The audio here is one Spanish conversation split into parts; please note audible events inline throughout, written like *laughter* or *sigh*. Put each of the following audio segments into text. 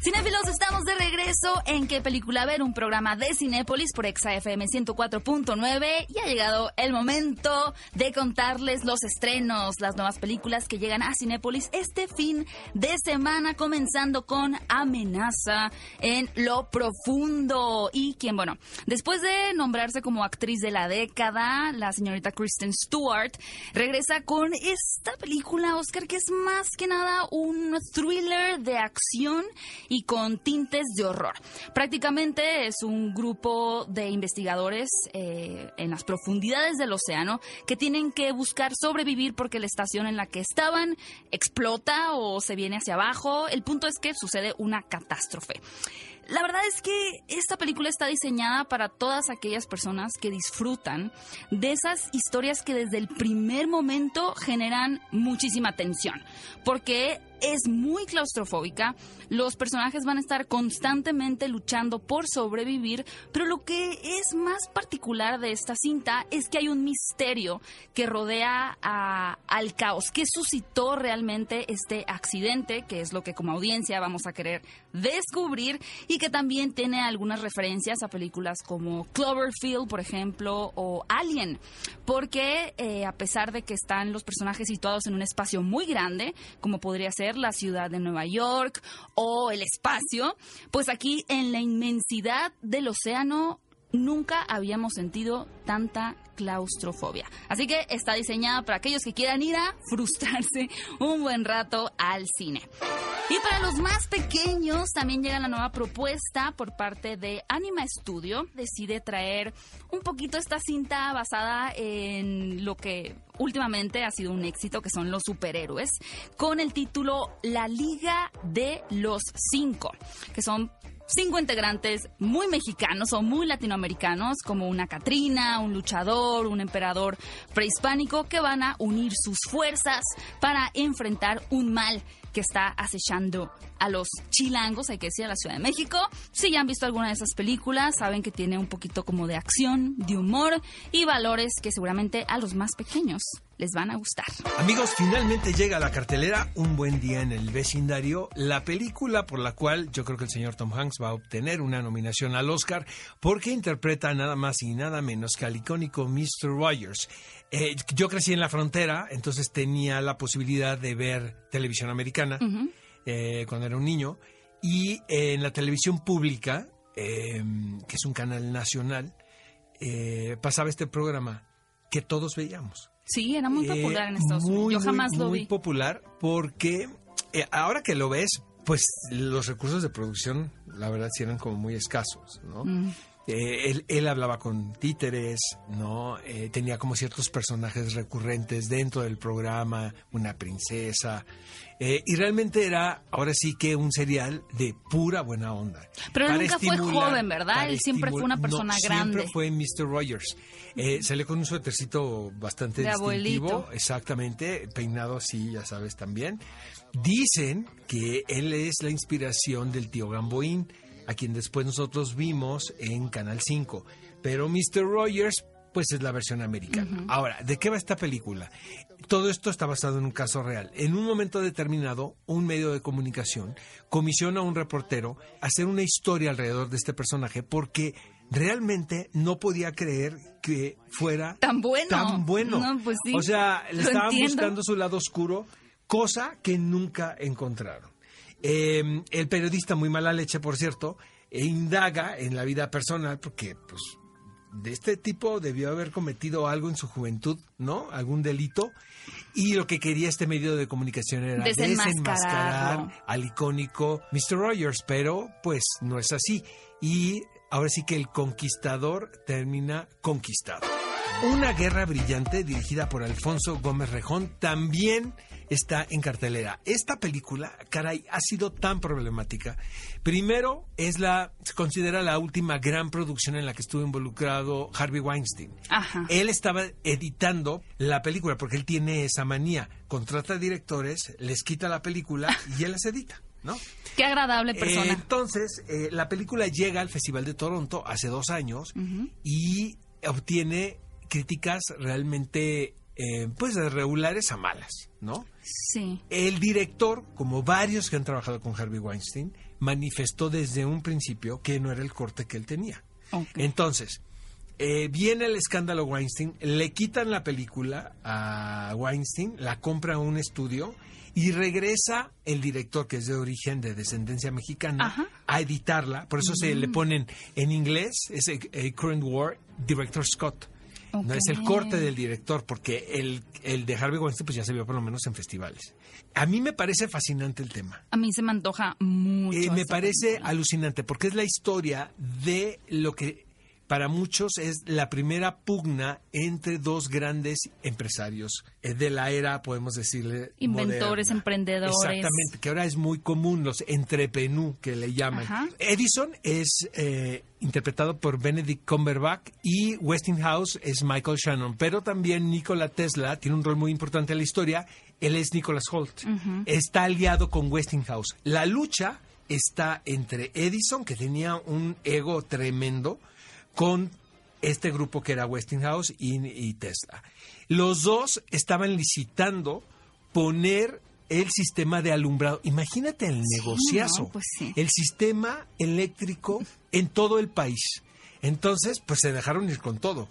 Cinéfilos, estamos de regreso en ¿Qué película ver? Un programa de Cinépolis por ExaFM 104.9 y ha llegado el momento de contarles los estrenos, las nuevas películas que llegan a Cinépolis este fin de semana, comenzando con Amenaza en lo profundo y quien, bueno, después de nombrarse como actriz de la década, la señorita Kristen Stewart regresa con esta película, Oscar, que es más que nada un thriller de acción y con tintes de horror. Prácticamente es un grupo de investigadores eh, en las profundidades del océano que tienen que buscar sobrevivir porque la estación en la que estaban explota o se viene hacia abajo. El punto es que sucede una catástrofe. La verdad es que esta película está diseñada para todas aquellas personas que disfrutan de esas historias que desde el primer momento generan muchísima tensión, porque es muy claustrofóbica, los personajes van a estar constantemente luchando por sobrevivir, pero lo que es más particular de esta cinta es que hay un misterio que rodea al caos, que suscitó realmente este accidente, que es lo que como audiencia vamos a querer descubrir y que también tiene algunas referencias a películas como Cloverfield, por ejemplo, o Alien, porque eh, a pesar de que están los personajes situados en un espacio muy grande, como podría ser la ciudad de Nueva York o el espacio, pues aquí en la inmensidad del océano nunca habíamos sentido tanta claustrofobia. Así que está diseñada para aquellos que quieran ir a frustrarse un buen rato al cine. Y para los más pequeños también llega la nueva propuesta por parte de Anima Studio. Decide traer un poquito esta cinta basada en lo que últimamente ha sido un éxito, que son los superhéroes, con el título La Liga de los Cinco, que son cinco integrantes muy mexicanos o muy latinoamericanos, como una Catrina, un luchador, un emperador prehispánico, que van a unir sus fuerzas para enfrentar un mal que está acechando a los chilangos, hay que decir, a la Ciudad de México. Si ya han visto alguna de esas películas, saben que tiene un poquito como de acción, de humor y valores que seguramente a los más pequeños les van a gustar. Amigos, finalmente llega a la cartelera Un buen día en el vecindario, la película por la cual yo creo que el señor Tom Hanks va a obtener una nominación al Oscar porque interpreta nada más y nada menos que al icónico Mr. Rogers. Eh, yo crecí en la frontera, entonces tenía la posibilidad de ver televisión americana eh, cuando era un niño y en la televisión pública, em, que es un canal nacional, eh, pasaba este programa que todos veíamos. Sí, era muy popular en Estados Unidos. Yo jamás lo vi. Muy popular porque ahora que lo ves, pues los recursos de producción, la verdad, sí eran como muy escasos, ¿no? Mm. Eh, él, hablaba con títeres, ¿no? Eh, tenía como ciertos personajes recurrentes dentro del programa, una princesa. Eh, y realmente era, ahora sí que un serial de pura buena onda. Pero nunca fue joven, ¿verdad? Él siempre fue una persona grande. Siempre fue Mr. Rogers. sale con un suétercito bastante de distintivo. Exactamente, peinado así, ya sabes, también. Dicen que él es la inspiración del tío Gamboín a quien después nosotros vimos en Canal 5. Pero Mr. Rogers, pues es la versión americana. Ahora, ¿de qué va esta película? Todo esto está basado en un caso real. En un momento determinado, un medio de comunicación comisiona a un reportero a hacer una historia alrededor de este personaje porque realmente no podía creer que fuera tan bueno. Tan bueno. Pues o sea, le estaban buscando su lado oscuro, cosa que nunca encontraron. Eh, el periodista, muy mala leche, por cierto, e indaga en la vida personal porque, pues, de este tipo debió haber cometido algo en su juventud, ¿no? Algún delito. Y lo que quería este medio de comunicación era desenmascarar al icónico Mr. Rogers, pero pues no es así. Y ahora sí que el conquistador termina conquistado. Una guerra brillante dirigida por Alfonso Gómez Rejón también está en cartelera. Esta película, caray, ha sido tan problemática. Primero, es la, se considera la última gran producción en la que estuvo involucrado Harvey Weinstein. Él estaba editando la película porque él tiene esa manía. Contrata directores, les quita la película y él las edita. ¿No? Qué agradable persona. entonces, eh, la película llega al Festival de Toronto hace dos años y obtiene críticas realmente eh, pues de regulares a malas, ¿no? Sí. El director, como varios que han trabajado con Harvey Weinstein, manifestó desde un principio que no era el corte que él tenía. Entonces, eh, viene el escándalo Weinstein, le quitan la película a Weinstein, la compra a un estudio y regresa el director, que es de origen de descendencia mexicana, a editarla. Por eso se le mm. ponen en inglés, es a, Current War, Director Scott. No es el corte del director, porque el, el de Harvey Weinstein pues ya se vio por lo menos en festivales. A mí me parece fascinante el tema. A mí se me antoja mucho. Eh, me parece alucinante, porque es la historia de lo que para muchos es la primera pugna entre dos grandes empresarios eh, de la era, podemos decirle. Inventores, emprendedores. Exactamente, que ahora es muy común, los entrepenú que le llaman. Edison es eh, interpretado por Benedict Cumberbatch y Westinghouse es Michael Shannon, pero también Nikola Tesla tiene un rol muy importante en la historia. Él es Nicholas Holt. Está aliado con Westinghouse. La lucha está entre Edison, que tenía un ego tremendo, con este grupo que era Westinghouse y, Tesla. Los dos estaban licitando poner el sistema de alumbrado. Imagínate el negociazo, pues el sistema eléctrico en todo el país. Entonces, pues se dejaron ir con todo.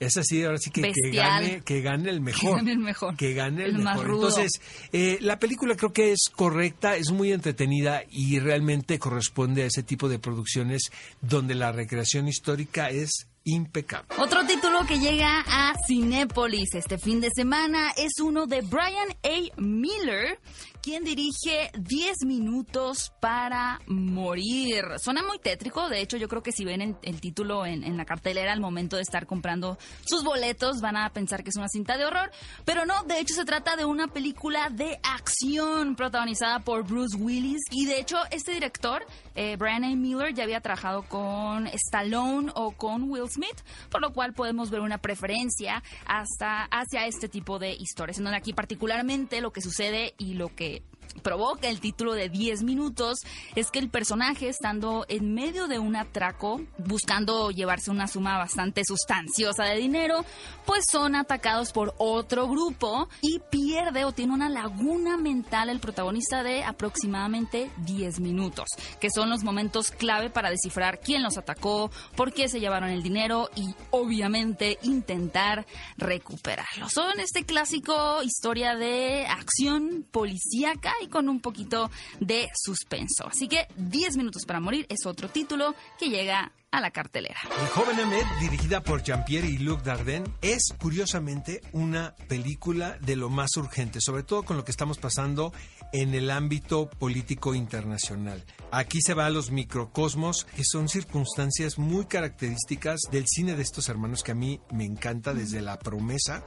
Es así, ahora sí que, que, gane, *laughs* que gane el mejor. Que gane el mejor. Que gane el, mejor. Entonces, eh, la película creo que es correcta, es muy entretenida y realmente corresponde a ese tipo de producciones donde la recreación histórica es impecable. Otro título que llega a Cinépolis este fin de semana es uno de Brian A. Miller, quien dirige 10 minutos para morir. Suena muy tétrico, de hecho yo creo que si ven el, título en, la cartelera al momento de estar comprando sus boletos van a pensar que es una cinta de horror, pero no, de hecho se trata de una película de acción protagonizada por Bruce Willis y de hecho este director, eh, Brian A. Miller, ya había trabajado con Stallone o con Will Smith, por lo cual podemos ver una preferencia hasta hacia este tipo de historias, en donde aquí particularmente lo que sucede y lo que it. Provoca el título de 10 minutos es que el personaje, estando en medio de un atraco, buscando llevarse una suma bastante sustanciosa de dinero, pues son atacados por otro grupo y pierde o tiene una laguna mental el protagonista de aproximadamente 10 minutos, que son los momentos clave para descifrar quién los atacó, por qué se llevaron el dinero y obviamente intentar recuperarlo. Son este clásico historia de acción policíaca y con un poquito de suspenso. Así que 10 minutos para morir es otro título que llega a la cartelera. El joven Ahmed, dirigida por Jean-Pierre y Luc Dardenne, es curiosamente una película de lo más urgente, sobre todo con lo que estamos pasando en el ámbito político internacional. Aquí se va a los microcosmos, que son circunstancias muy características del cine de estos hermanos que a mí me encanta desde la promesa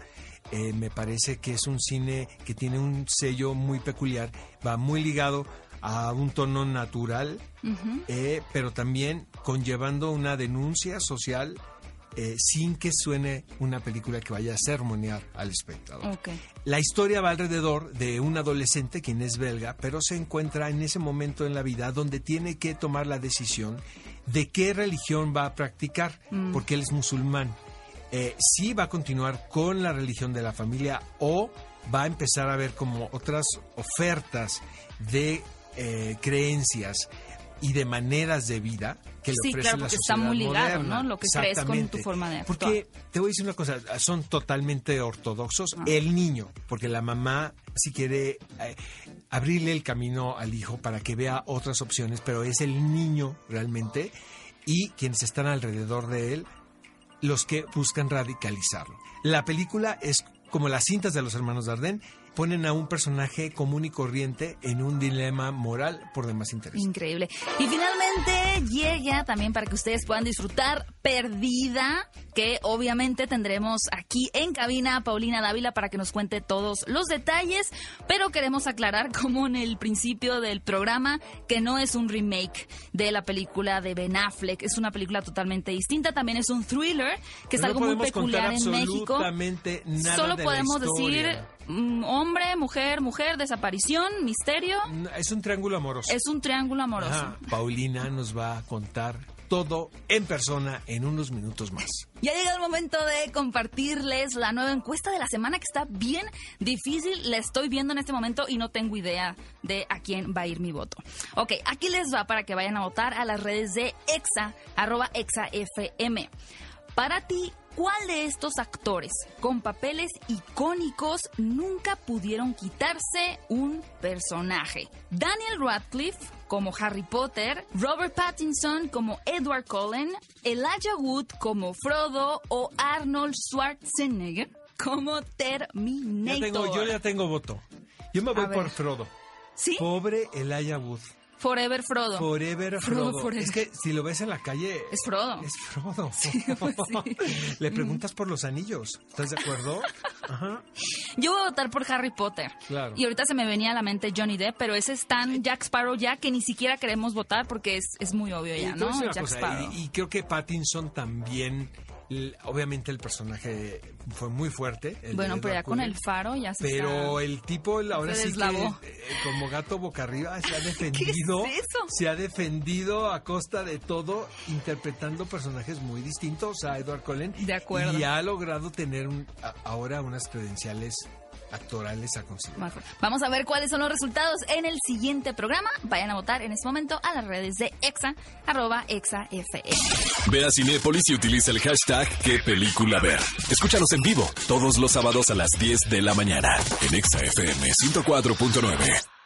eh, me parece que es un cine que tiene un sello muy peculiar, va muy ligado a un tono natural, eh, pero también conllevando una denuncia social eh, sin que suene una película que vaya a sermonear al espectador. La historia va alrededor de un adolescente, quien es belga, pero se encuentra en ese momento en la vida donde tiene que tomar la decisión de qué religión va a practicar, mm. porque él es musulmán eh, si va a continuar con la religión de la familia o va a empezar a ver como otras ofertas de eh, creencias y de maneras de vida que le sí, ofrece claro, porque está muy ligado, ¿no? Lo que crees con tu forma de actuar. Porque te voy a decir una cosa, son totalmente ortodoxos. Ah. El niño, porque la mamá si quiere eh, abrirle el camino al hijo para que vea otras opciones, pero es el niño realmente y quienes están alrededor de él los que buscan radicalizarlo. La película es como las cintas de los hermanos Dardenne, ponen a un personaje común y corriente en un dilema moral por demás interés. Increíble. Y finalmente llega también para que ustedes puedan disfrutar Perdida, que obviamente tendremos aquí en cabina a Paulina Dávila para que nos cuente todos los detalles, pero queremos aclarar *laughs* como en el principio del programa que no es un remake de la película de Ben Affleck, es una película totalmente distinta, también es un thriller, que es algo muy peculiar en México. Nada Solo podemos decir Mm, hombre, mujer, mujer, desaparición, misterio. Es un triángulo amoroso. Es un triángulo amoroso. Paulina nos va a contar todo en persona en unos minutos más. Ya llega el momento de compartirles la nueva encuesta de la semana que está bien difícil. La estoy viendo en este momento y no tengo idea de a quién va a ir mi voto. Ok, aquí les va para que vayan a votar a las redes de exa, arroba exafm. Para ti, ¿Cuál de estos actores con papeles icónicos nunca pudieron quitarse un personaje? Daniel Radcliffe como Harry Potter, Robert Pattinson como Edward Cullen, Elijah Wood como Frodo o Arnold Schwarzenegger como Terminator. yo ya tengo voto. Yo me voy por Frodo. ¿Sí? Pobre Elijah Wood. Forever Frodo. Forever Frodo. Es que si lo ves en la calle. Es Frodo. Es Frodo. *laughs* Pues Le preguntas por los anillos. ¿Estás de acuerdo? *laughs* Ajá. Yo voy a votar por Harry Potter. Claro. Y ahorita se me venía a la mente Johnny Depp, pero ese es tan Jack Sparrow ya que ni siquiera queremos votar porque es, es muy obvio ya, ¿no? Jack Sparrow. y creo que Pattinson también obviamente el personaje fue muy fuerte. bueno, pero ya con el faro ya se Pero el tipo ahora sí que eh, como gato boca arriba se ha *laughs* defendido. Se ha defendido a costa de todo interpretando personajes muy distintos a Edward Cullen. De acuerdo. Y ha logrado tener ahora unas credenciales actorales a considerar. Vamos a ver cuáles son los resultados en el siguiente programa. Vayan a votar en este momento a las redes de EXA, arroba EXAFM. Ve a Cinépolis y utiliza el hashtag qué película ver. Escúchanos en vivo todos los sábados a las 10 de la mañana en EXA-FM 104.9.